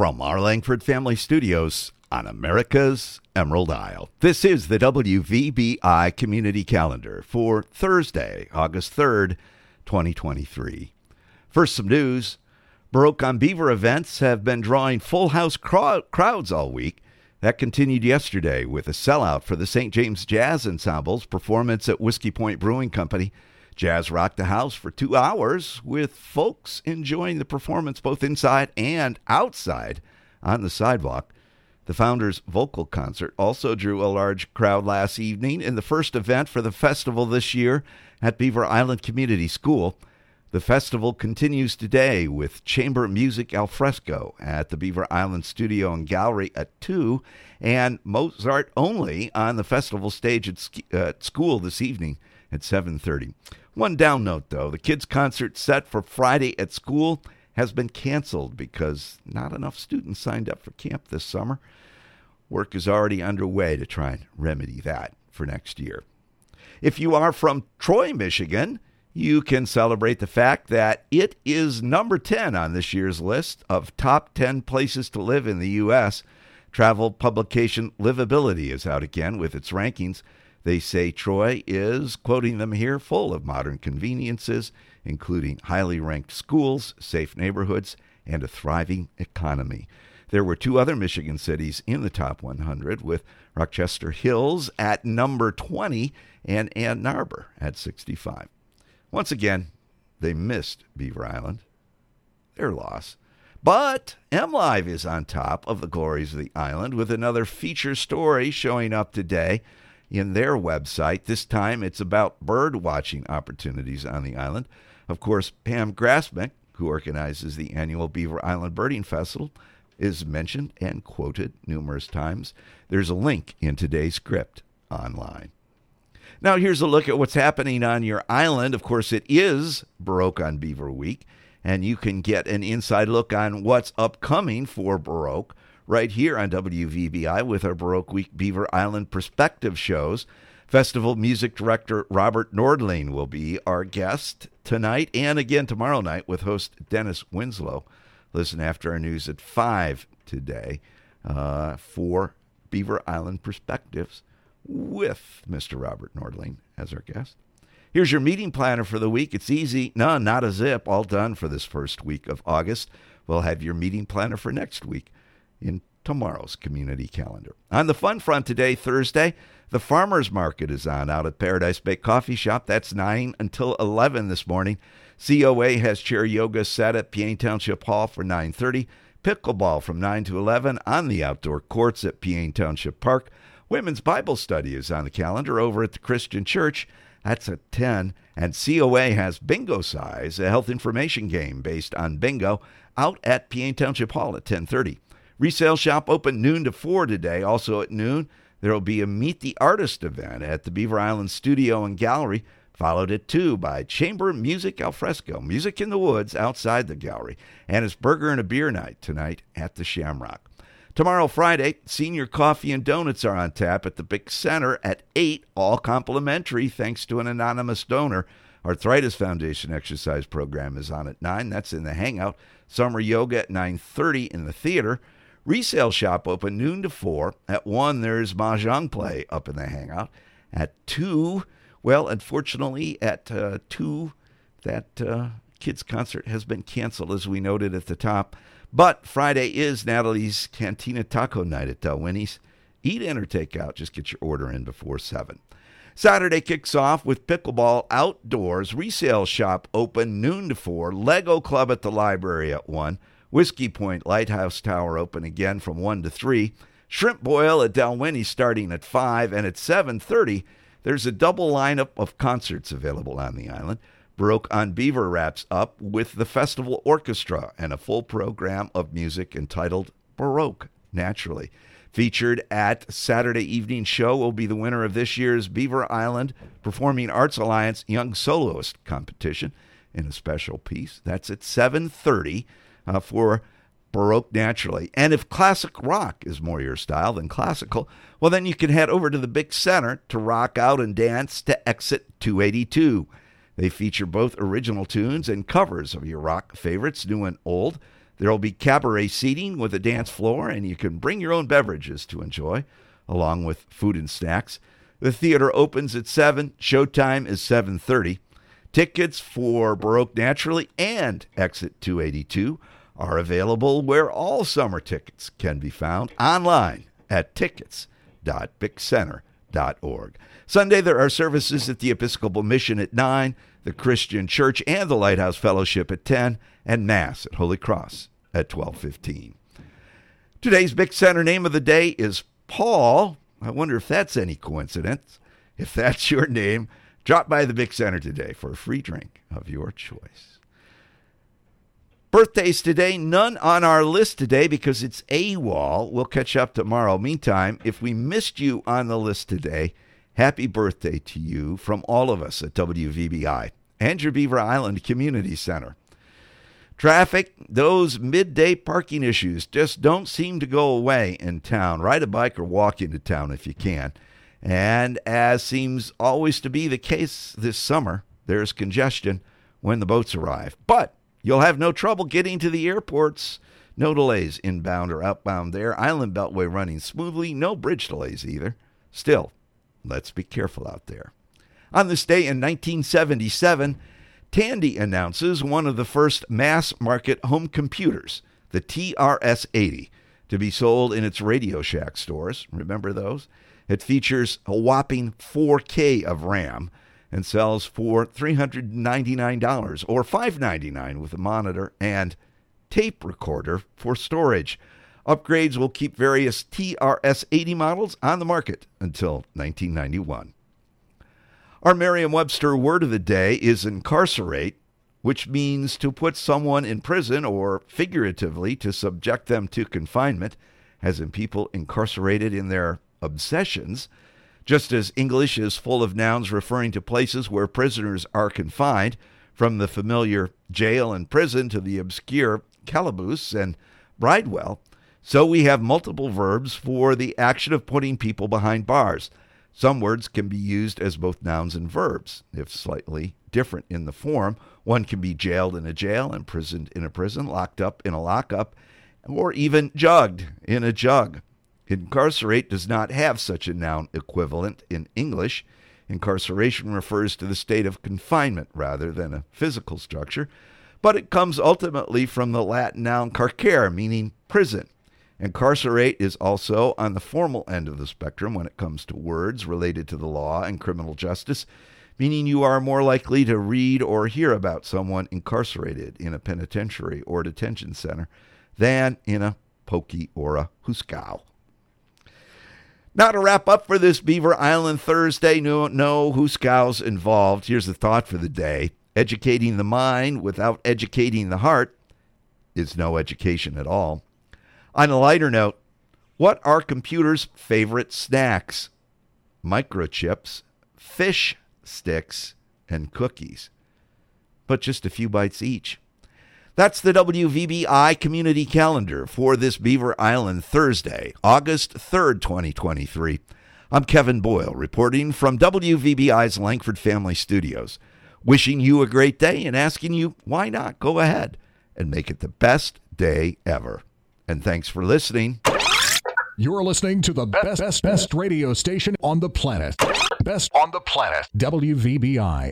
From our Langford Family Studios on America's Emerald Isle, this is the WVBI Community Calendar for Thursday, August 3rd, 2023. First, some news. Baroque on Beaver events have been drawing full house crowds all week. That continued yesterday with a sellout for the St. James Jazz Ensemble's performance at Whiskey Point Brewing Company. Jazz rocked the house for two hours with folks enjoying the performance both inside and outside on the sidewalk. The Founders Vocal Concert also drew a large crowd last evening in the first event for the festival this year at Beaver Island Community School. The festival continues today with chamber music al fresco at the Beaver Island Studio and Gallery at 2 and Mozart only on the festival stage at, uh, school this evening at 7:30. One down note though, the kids concert set for Friday at school has been canceled because not enough students signed up for camp this summer. Work is already underway to try and remedy that for next year. If you are from Troy, Michigan, you can celebrate the fact that it is number 10 on this year's list of top 10 places to live in the U.S. Travel publication Livability is out again with its rankings. They say Troy is, quoting them here, full of modern conveniences, including highly ranked schools, safe neighborhoods, and a thriving economy. There were two other Michigan cities in the top 100, with Rochester Hills at number 20 and Ann Arbor at 65. Once again, they missed Beaver Island. Their loss. But MLive is on top of the glories of the island with another feature story showing up today in their website. This time it's about bird watching opportunities on the island. Of course, Pam Grassmick, who organizes the annual Beaver Island Birding Festival, is mentioned and quoted numerous times. There's a link in today's script online. Now, here's a look at what's happening on your island. Of course, it is Baroque on Beaver Week, and you can get an inside look on what's upcoming for Baroque right here on WVBI with our Baroque Week Beaver Island Perspective shows. Festival music director Robert Nordling will be our guest tonight and again tomorrow night with host Dennis Winslow. Listen after our news at 5 today uh, for Beaver Island Perspectives with Mr. Robert Nordling as our guest. Here's your meeting planner for the week. It's easy. No, not a zip. All done for this first week of August. We'll have your meeting planner for next week in tomorrow's community calendar. On the fun front today, Thursday, the farmers market is on out at Paradise Bay Coffee Shop. That's 9 until 11 this morning. COA has chair yoga set at Peaine Township Hall for 9:30. Pickleball from 9 to 11 on the outdoor courts at Peaine Township Park. Women's Bible study is on the calendar over at the Christian Church. That's at 10. And COA has Bingocize, a health information game based on bingo, out at Peaine Township Hall at 1030. Resale shop open noon to 4 today. Also at noon, there will be a Meet the Artist event at the Beaver Island Studio and Gallery, followed at 2 by Chamber Music Alfresco, music in the woods outside the gallery, and it's burger and a beer night tonight at the Shamrock. Tomorrow, Friday, senior coffee and donuts are on tap at the Bic Center at 8, all complimentary thanks to an anonymous donor. Arthritis Foundation exercise program is on at 9. That's in the Hangout. Summer yoga at 9:30 in the theater. Resale shop open noon to 4. At 1, there's Mahjong play up in the Hangout. At 2, well, unfortunately, at uh, 2, that uh, kids' concert has been canceled, as we noted at the top. But Friday is Natalie's Cantina Taco Night at Dalwhinnie's. Eat in or take out. Just get your order in before 7. Saturday kicks off with pickleball outdoors. Resale shop open noon to 4. Lego Club at the library at 1. Whiskey Point Lighthouse Tower open again from 1 to 3. Shrimp Boil at Dalwhinnie starting at 5 and at 7:30 there's a double lineup of concerts available on the island. Baroque on Beaver wraps up with the festival orchestra and a full program of music entitled Baroque Naturally. Featured at Saturday evening show will be the winner of this year's Beaver Island Performing Arts Alliance Young Soloist competition in a special piece. That's at 7:30 uh, for Baroque naturally. And if classic rock is more your style than classical, well, then you can head over to the Bic Center to rock out and dance to Exit 282. They feature both original tunes and covers of your rock favorites, new and old. There will be cabaret seating with a dance floor, and you can bring your own beverages to enjoy, along with food and snacks. The theater opens at 7. Showtime is 7:30. Tickets for Baroque Naturally and Exit 282 are available where all summer tickets can be found online at tickets.biccenter.org. Sunday there are services at the Episcopal Mission at 9, the Christian Church and the Lighthouse Fellowship at 10, and Mass at Holy Cross at 12:15. Today's Bic Center name of the day is Paul. I wonder if that's any coincidence. If that's your name, drop by the Bic Center today for a free drink of your choice. Birthdays today, none on our list today because it's AWOL. We'll catch up tomorrow. Meantime, if we missed you on the list today, happy birthday to you from all of us at WVBI and your Beaver Island Community Center. Traffic, those midday parking issues just don't seem to go away in town. Ride a bike or walk into town if you can. And as seems always to be the case this summer, there's congestion when the boats arrive. But you'll have no trouble getting to the airports. No delays inbound or outbound there. Island Beltway running smoothly. No bridge delays either. Still, let's be careful out there. On this day in 1977, Tandy announces one of the first mass market home computers, the TRS 80, to be sold in its Radio Shack stores. Remember those? It features a whopping 4K of RAM and sells for $399 or 599 with a monitor and tape recorder for storage. Upgrades will keep various TRS 80 models on the market until 1991. Our Merriam Webster word of the day is incarcerate, which means to put someone in prison or figuratively to subject them to confinement, as in people incarcerated in their obsessions. Just as English is full of nouns referring to places where prisoners are confined, from the familiar jail and prison to the obscure calaboose and bridewell, so we have multiple verbs for the action of putting people behind bars. Some words can be used as both nouns and verbs, if slightly different in the form. One can be jailed in a jail, imprisoned in a prison, locked up in a lockup, or even jugged in a jug. Incarcerate does not have such a noun equivalent in English. Incarceration refers to the state of confinement rather than a physical structure, but it comes ultimately from the Latin noun carcere, meaning prison. Incarcerate is also on the formal end of the spectrum when it comes to words related to the law and criminal justice, meaning you are more likely to read or hear about someone incarcerated in a penitentiary or detention center than in a pokey or a hoosegow. Now, to wrap up for this Beaver Island Thursday, no, no hoosegows involved. Here's the thought for the day educating the mind without educating the heart is no education at all. On a lighter note, what are computers' favorite snacks? Microchips, fish sticks, and cookies. But just a few bites each. That's the WVBI community calendar for this Beaver Island Thursday, August 3rd, 2023. I'm Kevin Boyle reporting from WVBI's Langford Family Studios, wishing you a great day and asking you why not go ahead and make it the best day ever. And thanks for listening. You're listening to the best, best, best radio station on the planet. Best on the planet. WVBI.